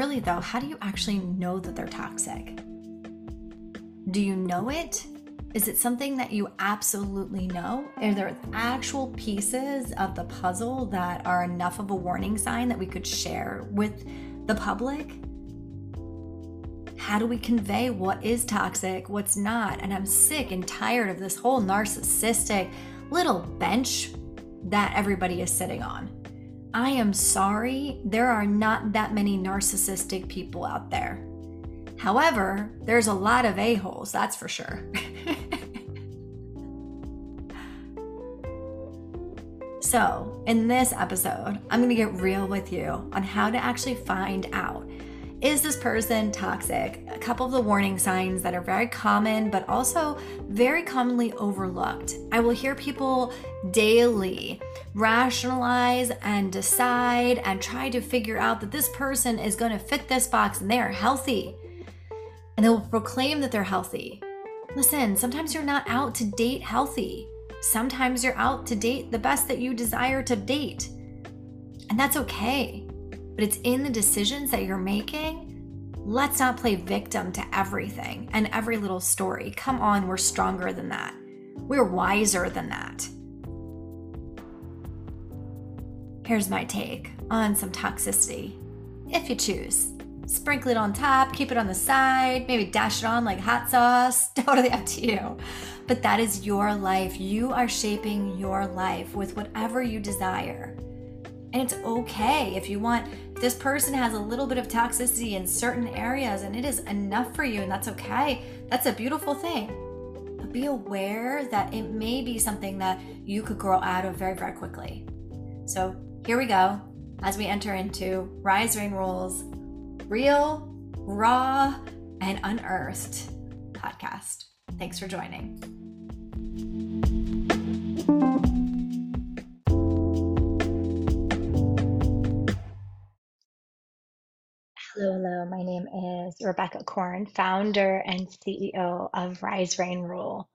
really, though, how do you actually know that they're toxic? Do you know it? Is it something that you absolutely know? Are there actual pieces of the puzzle that are enough of a warning sign that we could share with the public? How do we convey what is toxic, what's not? And I'm sick and tired of this whole narcissistic little bench that everybody is sitting on. I am sorry, there are not that many narcissistic people out there. However, there's a lot of a-holes, that's for sure. so, in this episode, I'm to get real with you on how to actually find out is this person toxic? A couple of the warning signs that are very common, but also very commonly overlooked. I will hear people daily rationalize and decide and try to figure out that this person is going to fit this box and they are healthy and they'll proclaim that they're healthy. Listen, sometimes you're not out to date healthy. Sometimes you're out to date the best that you desire to date. And that's okay. But it's in the decisions that you're making. Let's not play victim to everything and every little story. Come on, we're stronger than that. We're wiser than that. Here's my take on some toxicity, if you choose sprinkle it on top, keep it on the side, maybe dash it on like hot sauce. Totally up to you. But that is your life. You are shaping your life with whatever you desire. And it's okay if you want, this person has a little bit of toxicity in certain areas and it is enough for you, and that's okay. That's a beautiful thing. But be aware that it may be something that you could grow out of very, very quickly. So here we go as we enter into Rise Reign Rules real, raw, and unearthed podcast. Thanks for joining. Hello, hello. My name is Rebecca Korn, founder and CEO of Rise Reign Rule.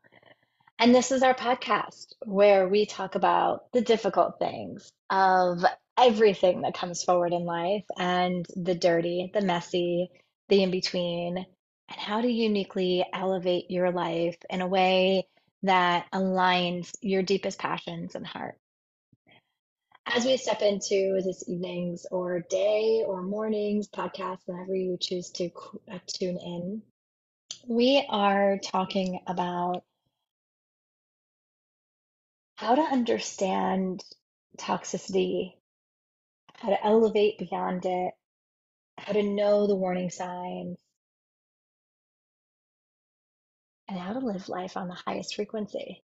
And this is our podcast where we talk about the difficult things of everything that comes forward in life and the dirty, the messy, the in between, and how to uniquely elevate your life in a way that aligns your deepest passions and heart. As we step into this evening's or day or morning's podcast, whenever you choose to uh, tune in, we are talking about how to understand toxicity how to elevate beyond it, how to know the warning signs, and how to live life on the highest frequency.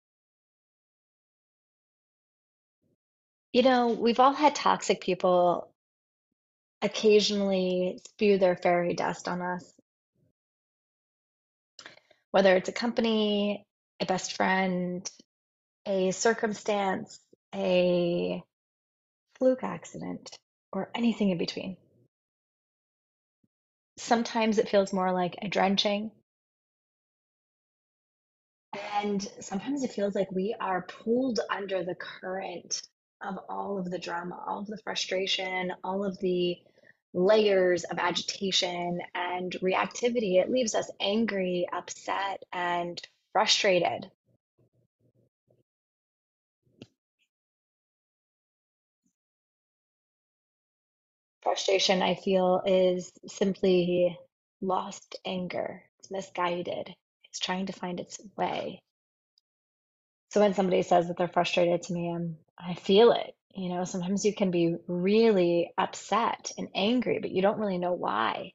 You know, we've all had toxic people occasionally spew their fairy dust on us. Whether it's a company, a best friend, a circumstance, a fluke accident, or anything in between. Sometimes it feels more like a drenching. And sometimes it feels like we are pulled under the current of all of the drama, all of the frustration, all of the layers of agitation and reactivity. It leaves us angry, upset, and frustrated. Frustration, I feel, is simply lost anger. It's misguided. It's trying to find its way. So when somebody says that they're frustrated to me, I'm, I feel it. You know, sometimes you can be really upset and angry, but you don't really know why.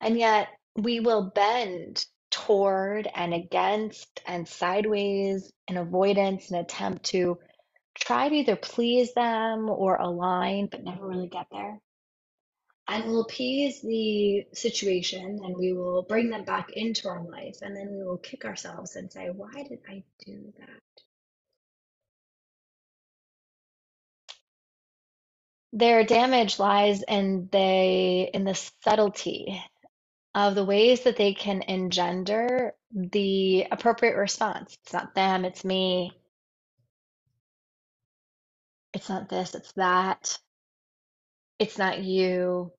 And yet we will bend toward and against and sideways in avoidance and attempt to try to either please them or align, but never really get there. And we'll appease the situation and we will bring them back into our life. And then we will kick ourselves and say, why did I do that? Their damage lies in they in the subtlety of the ways that they can engender the appropriate response. It's not them, it's me It's not this, it's that. It's not you.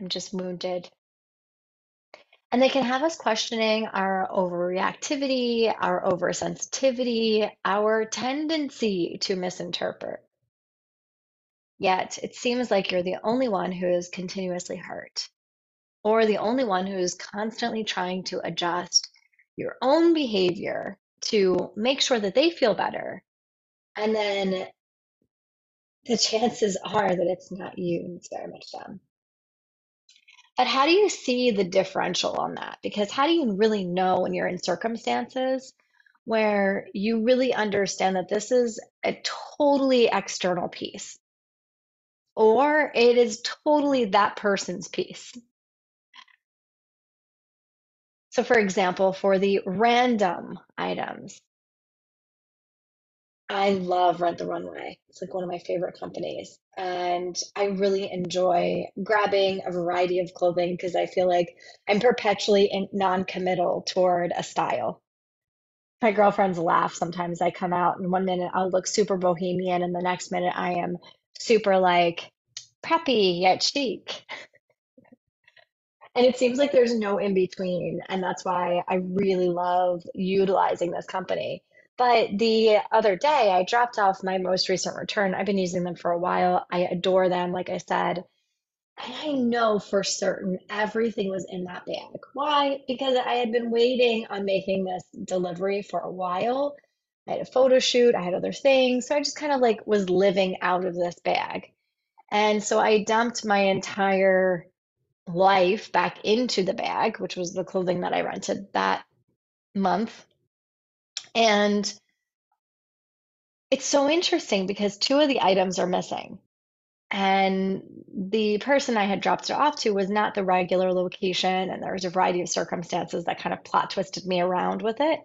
I'm just wounded. And they can have us questioning our overreactivity, our oversensitivity, our tendency to misinterpret. Yet it seems like you're the only one who is continuously hurt, or the only one who is constantly trying to adjust your own behavior to make sure that they feel better. And then the chances are that it's not you, and it's very much them. But how do you see the differential on that? Because how do you really know when you're in circumstances where you really understand that this is a totally external piece or it is totally that person's piece? So, for example, for the random items, I love Rent the Runway. It's like one of my favorite companies. And I really enjoy grabbing a variety of clothing because I feel like I'm perpetually non committal toward a style. My girlfriends laugh sometimes. I come out and one minute I'll look super bohemian, and the next minute I am super like preppy yet chic. And it seems like there's no in between. And that's why I really love utilizing this company. But the other day, I dropped off my most recent return. I've been using them for a while. I adore them, like I said. And I know for certain everything was in that bag. Why? Because I had been waiting on making this delivery for a while. I had a photo shoot, I had other things. So I just kind of like was living out of this bag. And so I dumped my entire life back into the bag, which was the clothing that I rented that month. And it's so interesting because two of the items are missing. And the person I had dropped it off to was not the regular location. And there was a variety of circumstances that kind of plot twisted me around with it.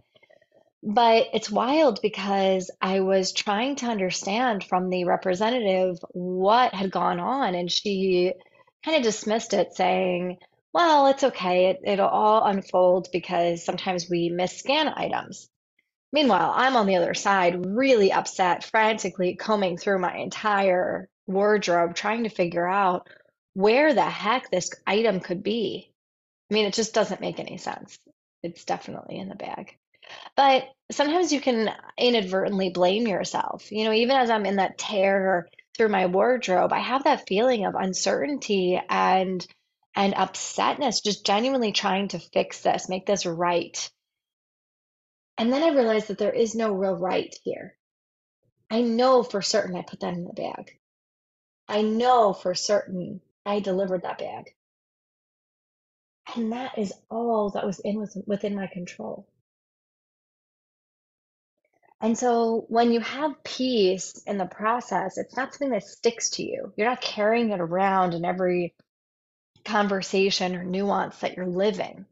But it's wild because I was trying to understand from the representative what had gone on. And she kind of dismissed it, saying, well, it's okay. It, it'll all unfold because sometimes we miss scan items. Meanwhile, I'm on the other side, really upset, frantically combing through my entire wardrobe, trying to figure out where the heck this item could be. I mean, it just doesn't make any sense. It's definitely in the bag. But sometimes you can inadvertently blame yourself. You know, even as I'm in that tear through my wardrobe, I have that feeling of uncertainty and and upsetness, just genuinely trying to fix this, make this right. And then I realized that there is no real right here. I know for certain I put that in the bag. I know for certain I delivered that bag. And that is all that was in within my control. And so when you have peace in the process, it's not something that sticks to you. You're not carrying it around in every conversation or nuance that you're living.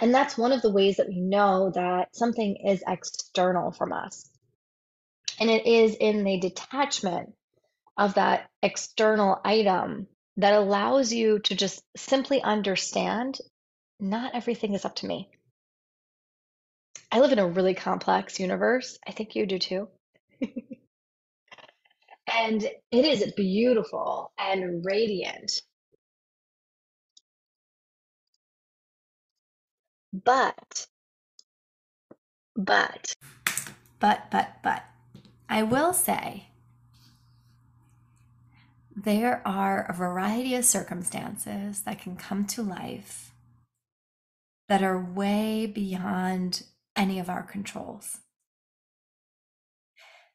And that's one of the ways that we know that something is external from us. And it is in the detachment of that external item that allows you to just simply understand not everything is up to me. I live in a really complex universe. I think you do too. and it is beautiful and radiant. But, but, but, but, but, I will say there are a variety of circumstances that can come to life that are way beyond any of our controls.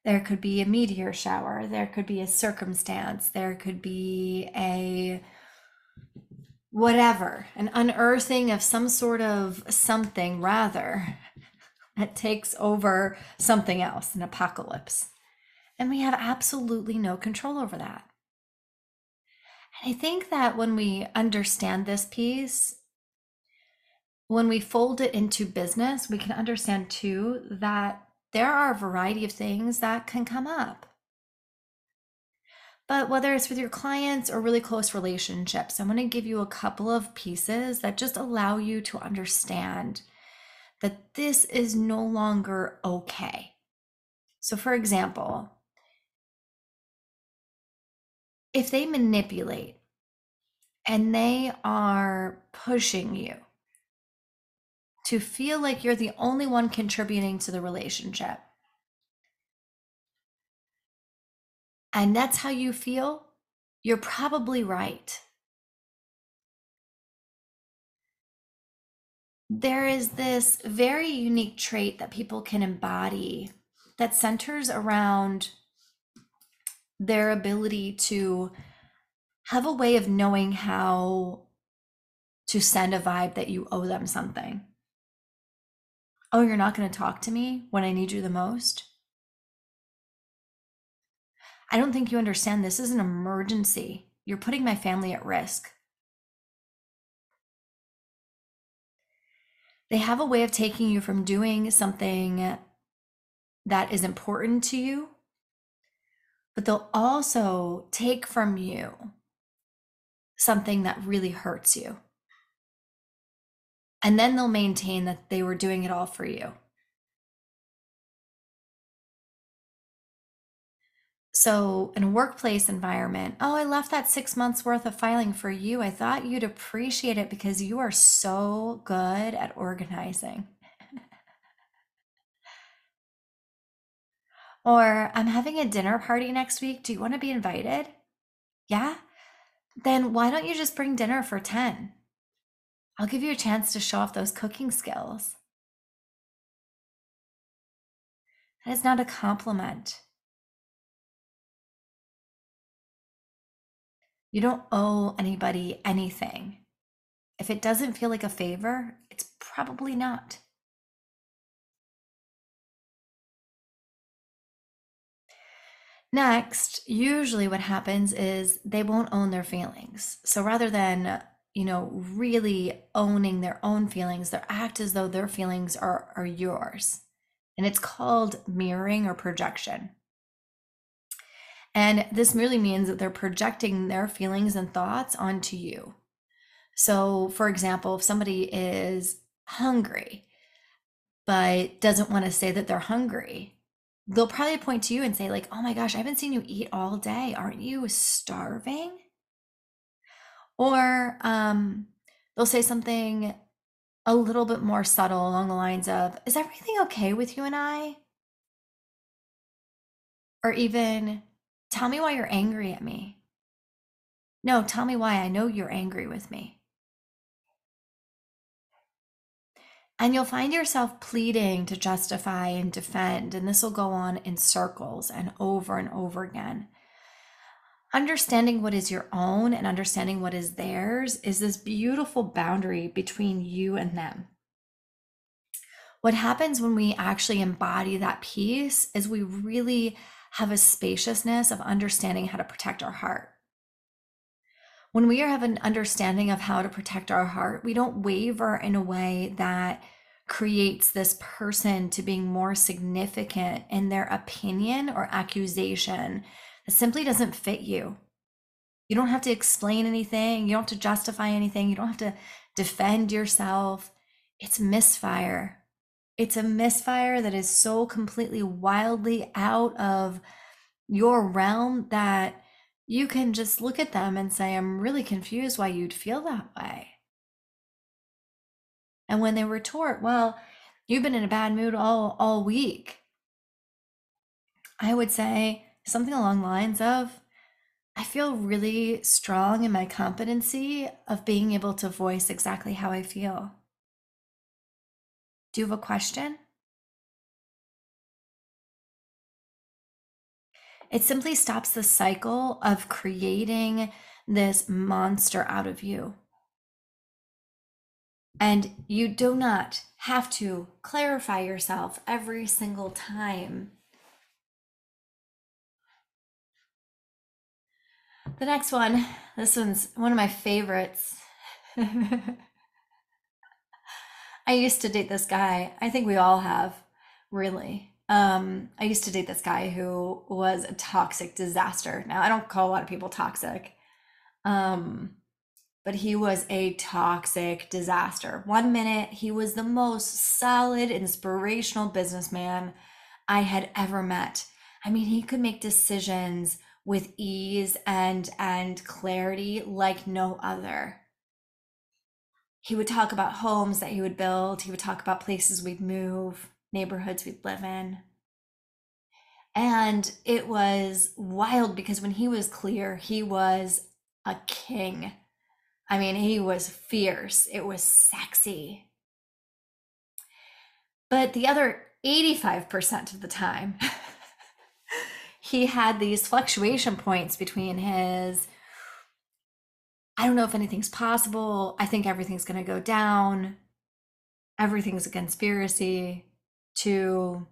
There could be a meteor shower, there could be a circumstance, there could be a whatever, an unearthing of some sort of something rather that takes over something else, an apocalypse. And we have absolutely no control over that. And I think that when we understand this piece, when we fold it into business, we can understand too that there are a variety of things that can come up. But whether it's with your clients or really close relationships, I'm going to give you a couple of pieces that just allow you to understand that this is no longer okay. So, for example, if they manipulate and they are pushing you to feel like you're the only one contributing to the relationship, and that's how you feel, you're probably right. There is this very unique trait that people can embody that centers around their ability to have a way of knowing how to send a vibe that you owe them something. Oh, you're not going to talk to me when I need you the most? I don't think you understand. This is an emergency. You're putting my family at risk. They have a way of taking you from doing something that is important to you, but they'll also take from you something that really hurts you. And then they'll maintain that they were doing it all for you. So, in a workplace environment, oh, I left that six months worth of filing for you. I thought you'd appreciate it because you are so good at organizing. or, I'm having a dinner party next week. Do you want to be invited? Yeah? Then why don't you just bring dinner for 10? I'll give you a chance to show off those cooking skills. That is not a compliment. You don't owe anybody anything. If it doesn't feel like a favor, it's probably not. Next, usually what happens is they won't own their feelings. So rather than, you know, really owning their own feelings, they act as though their feelings are, are yours. And it's called mirroring or projection. And this merely means that they're projecting their feelings and thoughts onto you. So, for example, if somebody is hungry, but doesn't want to say that they're hungry, they'll probably point to you and say, like, oh my gosh, I haven't seen you eat all day. Aren't you starving? Or um, they'll say something a little bit more subtle along the lines of, is everything okay with you and I? Or even, Tell me why you're angry at me. No, tell me why I know you're angry with me. And you'll find yourself pleading to justify and defend, and this will go on in circles and over and over again. Understanding what is your own and understanding what is theirs is this beautiful boundary between you and them. What happens when we actually embody that peace is we really have a spaciousness of understanding how to protect our heart. When we have an understanding of how to protect our heart, we don't waver in a way that creates this person to being more significant in their opinion or accusation that simply doesn't fit you. You don't have to explain anything, you don't have to justify anything, you don't have to defend yourself. It's misfire. It's a misfire that is so completely wildly out of your realm that you can just look at them and say, I'm really confused why you'd feel that way. And when they retort, Well, you've been in a bad mood all, all week, I would say something along the lines of, I feel really strong in my competency of being able to voice exactly how I feel. Do you have a question? It simply stops the cycle of creating this monster out of you. And you do not have to clarify yourself every single time. The next one, this one's one of my favorites. I used to date this guy. I think we all have, really. Um, I used to date this guy who was a toxic disaster. Now, I don't call a lot of people toxic. Um, but he was a toxic disaster. One minute, he was the most solid, inspirational businessman I had ever met. I mean, he could make decisions with ease and and clarity like no other. He would talk about homes that he would build, he would talk about places we'd move, neighborhoods we'd live in. And it was wild because when he was clear, he was a king. I mean, he was fierce, it was sexy. But the other 85% of the time, he had these fluctuation points between his I don't know if anything's possible. I think everything's going to go down. Everything's a conspiracy to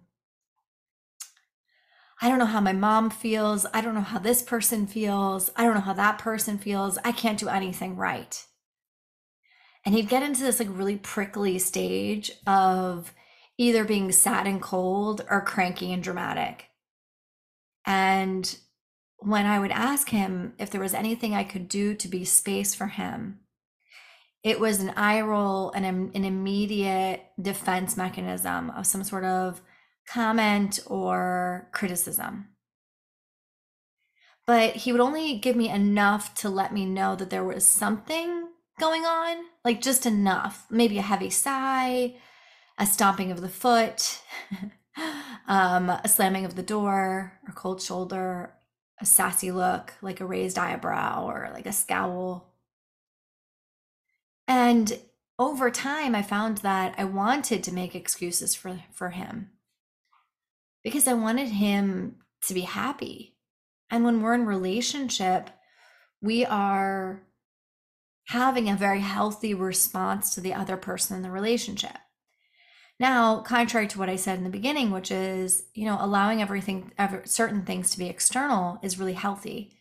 I don't know how my mom feels. I don't know how this person feels. I don't know how that person feels. I can't do anything right. And he'd get into this like really prickly stage of either being sad and cold or cranky and dramatic. And when I would ask him if there was anything I could do to be space for him, it was an eye roll and an immediate defense mechanism of some sort of comment or criticism. But he would only give me enough to let me know that there was something going on, like just enough, maybe a heavy sigh, a stomping of the foot, um, a slamming of the door, a cold shoulder, a sassy look, like a raised eyebrow or like a scowl. And over time, I found that I wanted to make excuses for, for him because I wanted him to be happy. And when we're in relationship, we are having a very healthy response to the other person in the relationship. Now, contrary to what I said in the beginning, which is, you know, allowing everything, ever, certain things to be external is really healthy.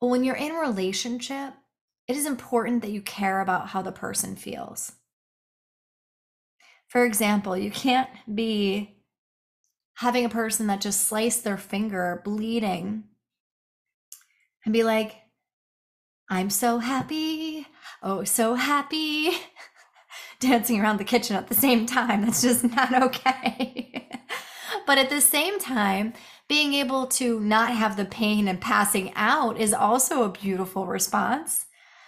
But when you're in a relationship, it is important that you care about how the person feels. For example, you can't be having a person that just sliced their finger bleeding and be like, I'm so happy. Oh, so happy. Dancing around the kitchen at the same time. That's just not okay. but at the same time, being able to not have the pain and passing out is also a beautiful response.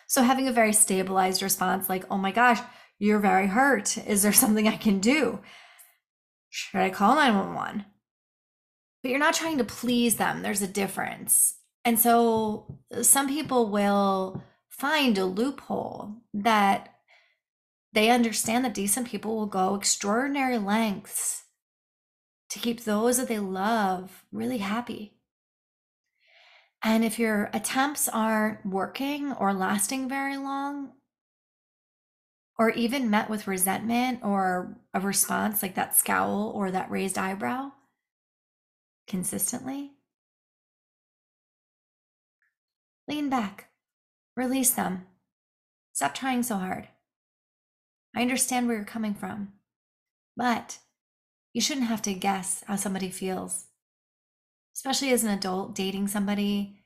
So, having a very stabilized response, like, oh my gosh, you're very hurt. Is there something I can do? Should I call 911? But you're not trying to please them. There's a difference. And so some people will find a loophole that they understand that decent people will go extraordinary lengths to keep those that they love really happy. And if your attempts aren't working or lasting very long, or even met with resentment or a response like that scowl or that raised eyebrow consistently, lean back, release them, stop trying so hard. I understand where you're coming from, but you shouldn't have to guess how somebody feels. Especially as an adult dating somebody,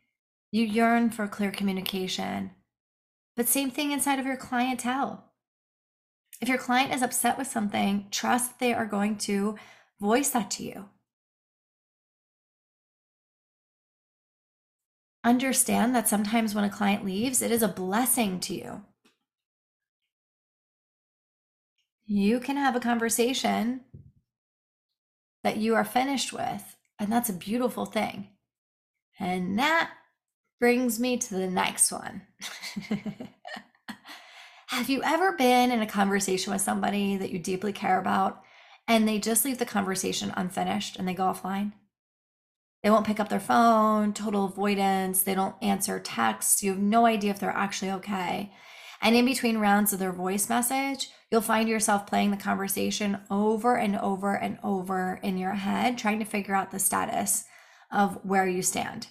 you yearn for clear communication. But same thing inside of your clientele. If your client is upset with something, trust that they are going to voice that to you. Understand that sometimes when a client leaves, it is a blessing to you. You can have a conversation that you are finished with, and that's a beautiful thing. And that brings me to the next one. Have you ever been in a conversation with somebody that you deeply care about and they just leave the conversation unfinished and they go offline? They won't pick up their phone, total avoidance. They don't answer texts. You have no idea if they're actually okay. And in between rounds of their voice message, you'll find yourself playing the conversation over and over and over in your head, trying to figure out the status of where you stand.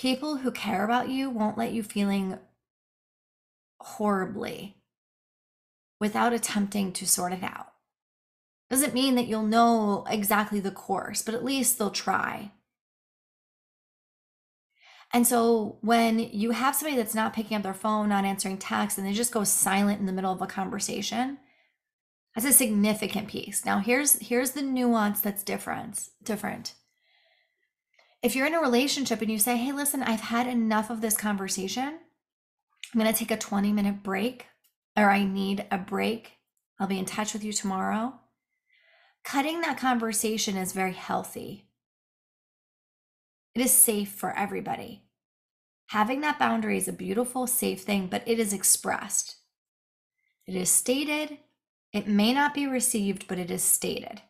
people who care about you won't let you feeling horribly without attempting to sort it out. Doesn't mean that you'll know exactly the course, but at least they'll try. And so when you have somebody that's not picking up their phone, not answering texts, and they just go silent in the middle of a conversation, That's a significant piece. Now here's here's the nuance that's different. Different. If you're in a relationship and you say, "Hey, listen, I've had enough of this conversation. I'm going to take a 20 minute break or I need a break. I'll be in touch with you tomorrow." Cutting that conversation is very healthy. It is safe for everybody. Having that boundary is a beautiful, safe thing, but it is expressed. It is stated. It may not be received, but it is stated.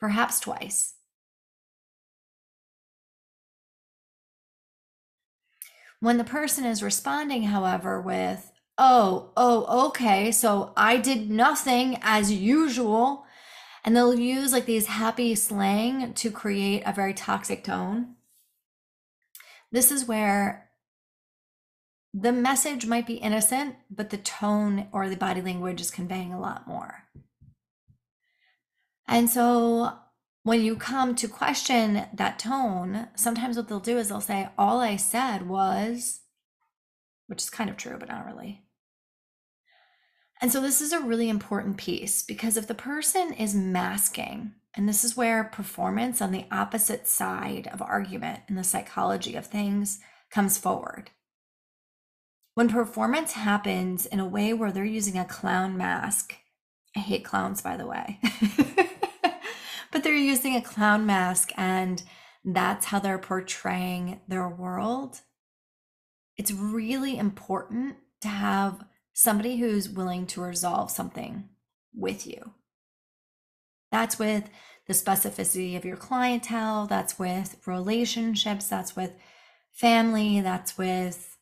Perhaps twice. When the person is responding, however, with, oh, oh, okay, so I did nothing as usual, and they'll use like these happy slang to create a very toxic tone. This is where the message might be innocent, but the tone or the body language is conveying a lot more. And so when you come to question that tone, sometimes what they'll do is they'll say, All I said was, which is kind of true, but not really. And so this is a really important piece because if the person is masking, and this is where performance on the opposite side of argument in the psychology of things comes forward. When performance happens in a way where they're using a clown mask, I hate clowns, by the way, but they're using a clown mask and that's how they're portraying their world. It's really important to have somebody who's willing to resolve something with you. That's with the specificity of your clientele, that's with relationships, that's with family, that's with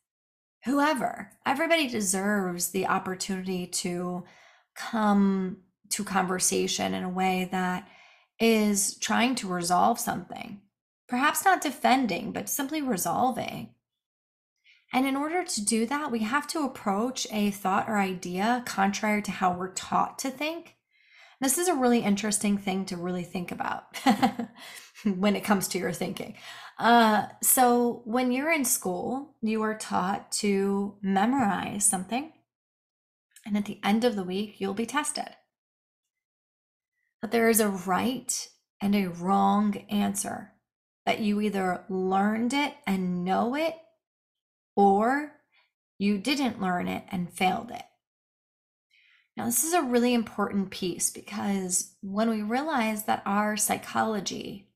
whoever. Everybody deserves the opportunity to come to conversation in a way that is trying to resolve something. Perhaps not defending, but simply resolving. And in order to do that, we have to approach a thought or idea contrary to how we're taught to think. This is a really interesting thing to really think about when it comes to your thinking. Uh, so, when you're in school, you are taught to memorize something, and at the end of the week, you'll be tested. But there is a right and a wrong answer that you either learned it and know it or you didn't learn it and failed it. Now, this is a really important piece because when we realize that our psychology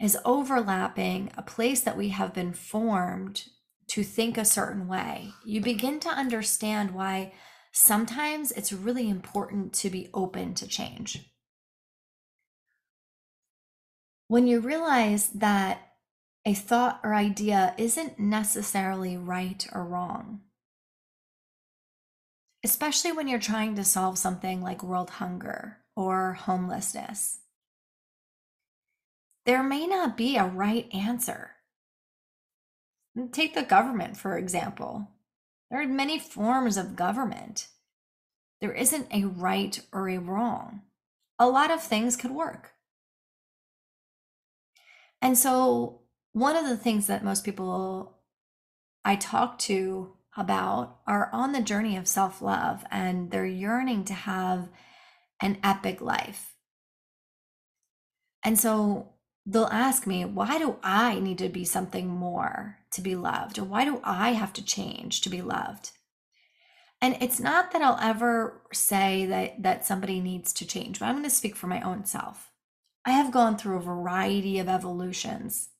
is overlapping a place that we have been formed to think a certain way, you begin to understand why sometimes it's really important to be open to change. When you realize that a thought or idea isn't necessarily right or wrong. Especially when you're trying to solve something like world hunger or homelessness. There may not be a right answer. Take the government, for example. There are many forms of government. There isn't a right or a wrong. A lot of things could work. And so one of the things that most people I talk to about are on the journey of self love and they're yearning to have an epic life. And so they'll ask me, why do I need to be something more to be loved? Or why do I have to change to be loved? And it's not that I'll ever say that that somebody needs to change, but I'm going to speak for my own self. I have gone through a variety of evolutions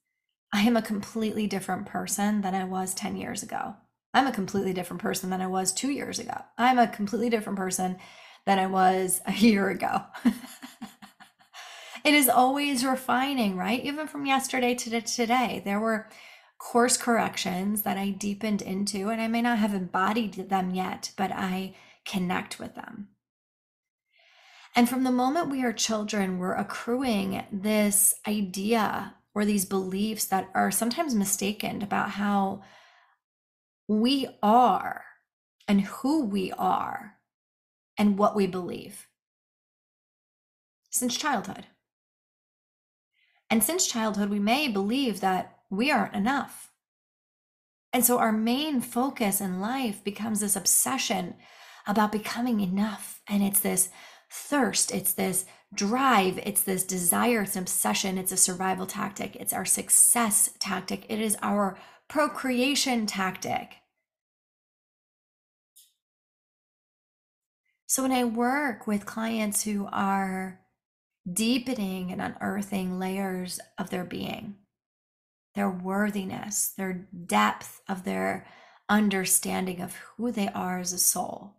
I am a completely different person than I was 10 years ago. I'm a completely different person than I was two years ago. I'm a completely different person than I was a year ago. it is always refining, right? Even from yesterday to today, there were course corrections that I deepened into, and I may not have embodied them yet, but I connect with them. And from the moment we are children, we're accruing this idea or these beliefs that are sometimes mistaken about how we are and who we are and what we believe since childhood. And since childhood, we may believe that we aren't enough. And so our main focus in life becomes this obsession about becoming enough. And it's this thirst, it's this drive, it's this desire, it's an obsession, it's a survival tactic, it's our success tactic, it is our procreation tactic. So when I work with clients who are deepening and unearthing layers of their being, their worthiness, their depth of their understanding of who they are as a soul,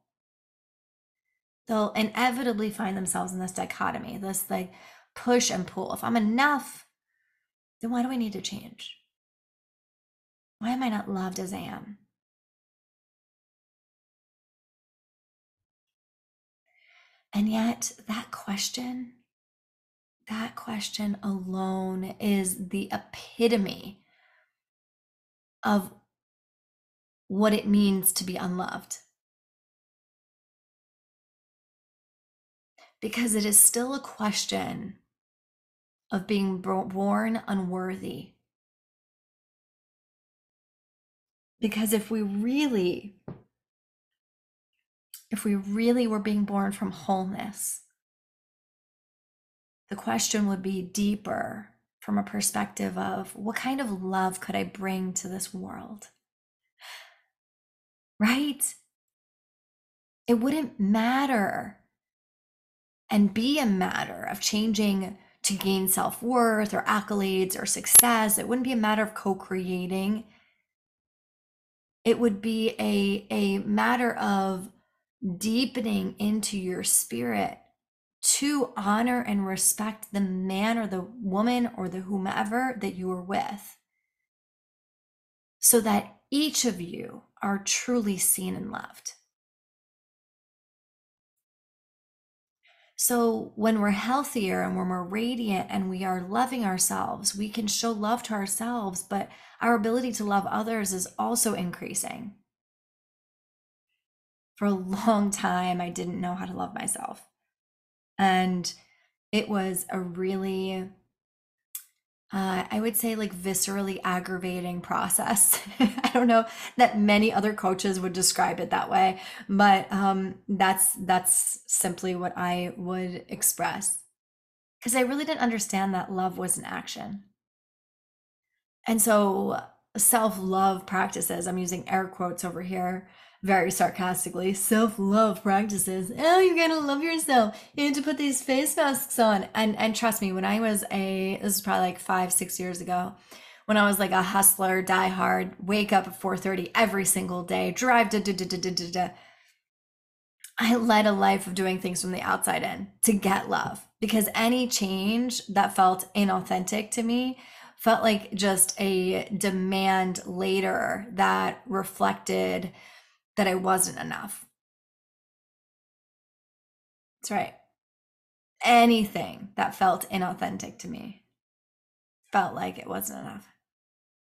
they'll inevitably find themselves in this dichotomy, this like push and pull. If I'm enough, then why do I need to change? Why am I not loved as I am? And yet, that question, that question alone is the epitome of what it means to be unloved. Because it is still a question of being born unworthy. Because if we really if we really were being born from wholeness, the question would be deeper from a perspective of what kind of love could I bring to this world? Right? It wouldn't matter and be a matter of changing to gain self worth or accolades or success. It wouldn't be a matter of co creating. It would be a, a matter of deepening into your spirit to honor and respect the man or the woman or the whomever that you are with so that each of you are truly seen and loved. So, when we're healthier and when we're more radiant and we are loving ourselves, we can show love to ourselves, but our ability to love others is also increasing for a long time, I didn't know how to love myself. And it was a really, uh, I would say, like viscerally aggravating process. I don't know that many other coaches would describe it that way, but um, that's that's simply what I would express because I really didn't understand that love was an action. And so, self love practices, I'm using air quotes over here, very sarcastically, self love practices. Oh, you gotta love yourself. You need to put these face masks on. And and trust me, when I was a this is probably like five, six years ago, when I was like a hustler, die hard, wake up at 4:30 every single day, drive da da da da da da da. I led a life of doing things from the outside in to get love because any change that felt inauthentic to me felt like just a demand later that reflected that I wasn't enough. That's right. Anything that felt inauthentic to me felt like it wasn't enough.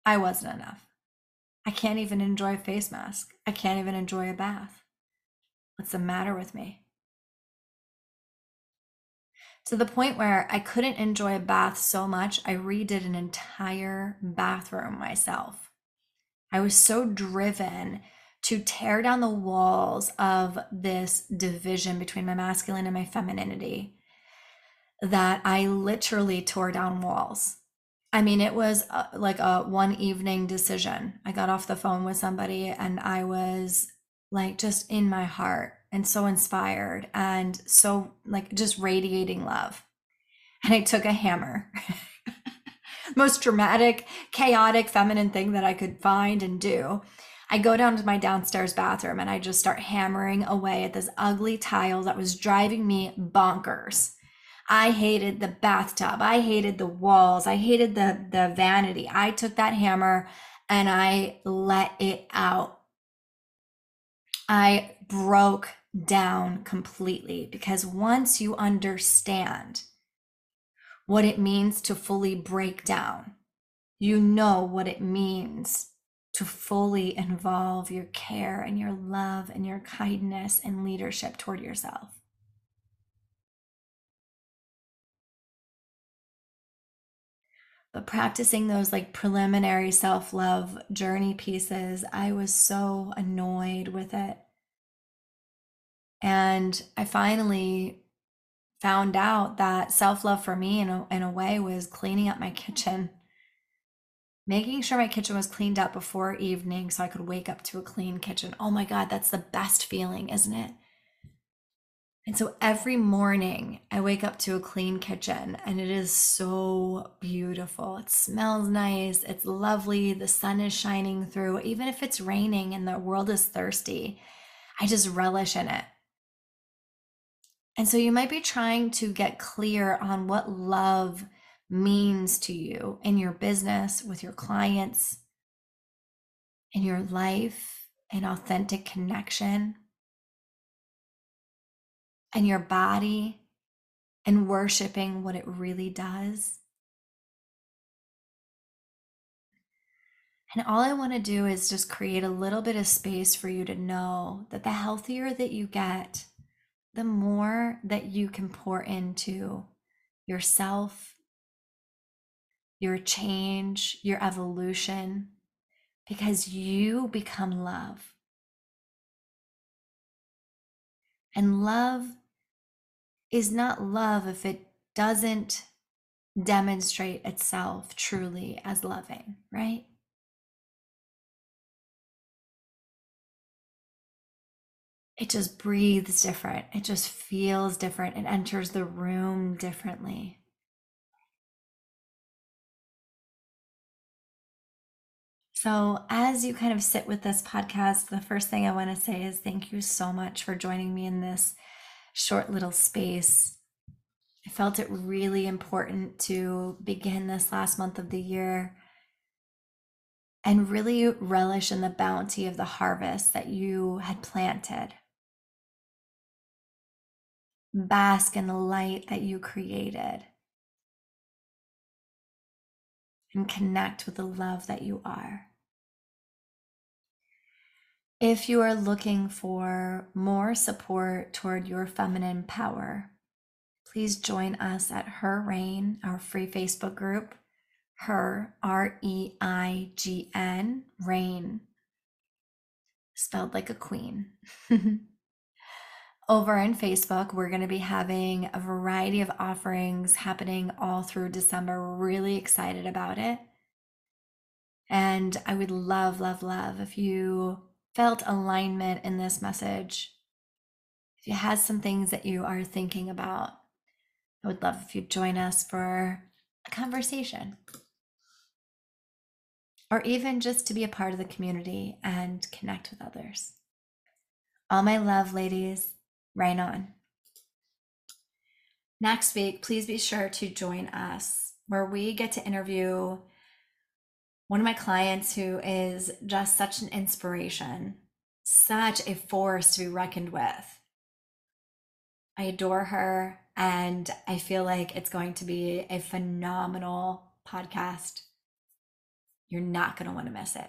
I wasn't enough. I can't even enjoy a face mask. I can't even enjoy a bath. What's the matter with me? To the point where I couldn't enjoy a bath so much, I redid an entire bathroom myself. I was so driven to tear down the walls of this division between my masculine and my femininity that I literally tore down walls. I mean, it was uh, like a one evening decision. I got off the phone with somebody and I was like just in my heart and so inspired and so like just radiating love. And I took a hammer. Most dramatic, chaotic, feminine thing that I could find and do. I go down to my downstairs bathroom and I just start hammering away at this ugly tile that was driving me bonkers. I hated the bathtub. I hated the walls. I hated the, the vanity. I took that hammer and I let it out. I broke down completely because once you understand what it means to fully break down, you know what it means to fully involve your care and your love and your kindness and leadership toward yourself. But practicing those like preliminary self love journey pieces, I was so annoyed with it. And I finally found out that self love for me, in a, in a way, was cleaning up my kitchen, making sure my kitchen was cleaned up before evening so I could wake up to a clean kitchen. Oh my God, that's the best feeling, isn't it? And so every morning I wake up to a clean kitchen and it is so beautiful. It smells nice, it's lovely, the sun is shining through. Even if it's raining and the world is thirsty, I just relish in it. And so you might be trying to get clear on what love means to you in your business, with your clients, in your life, in authentic connection, and your body, and worshiping what it really does. And all I want to do is just create a little bit of space for you to know that the healthier that you get, the more that you can pour into yourself, your change, your evolution, because you become love. And love is not love if it doesn't demonstrate itself truly as loving, right? it just breathes different. It just feels different. It enters the room differently. So, as you kind of sit with this podcast, the first thing I want to say is thank you so much for joining me in this short little space. I felt it really important to begin this last month of the year and really relish in the bounty of the harvest that you had planted bask in the light that you created and connect with the love that you are. If you are looking for more support toward your feminine power, please join us at Her Reign, our free Facebook group. Her, R E I G N, Reign, spelled like a queen. over in Facebook, we're going to be having a variety of offerings happening all through December. We're really excited about it. And I would love, love, love if you felt alignment in this message. If you had some things that you are thinking about, I would love if you'd join us for a conversation. Or even just to be a part of the community and connect with others. All my love, ladies. Reign on. Next week, please be sure to join us where we get to interview one of my clients who is just such an inspiration, such a force to be reckoned with. I adore her, and I feel like it's going to be a phenomenal podcast. You're not going to want to miss it.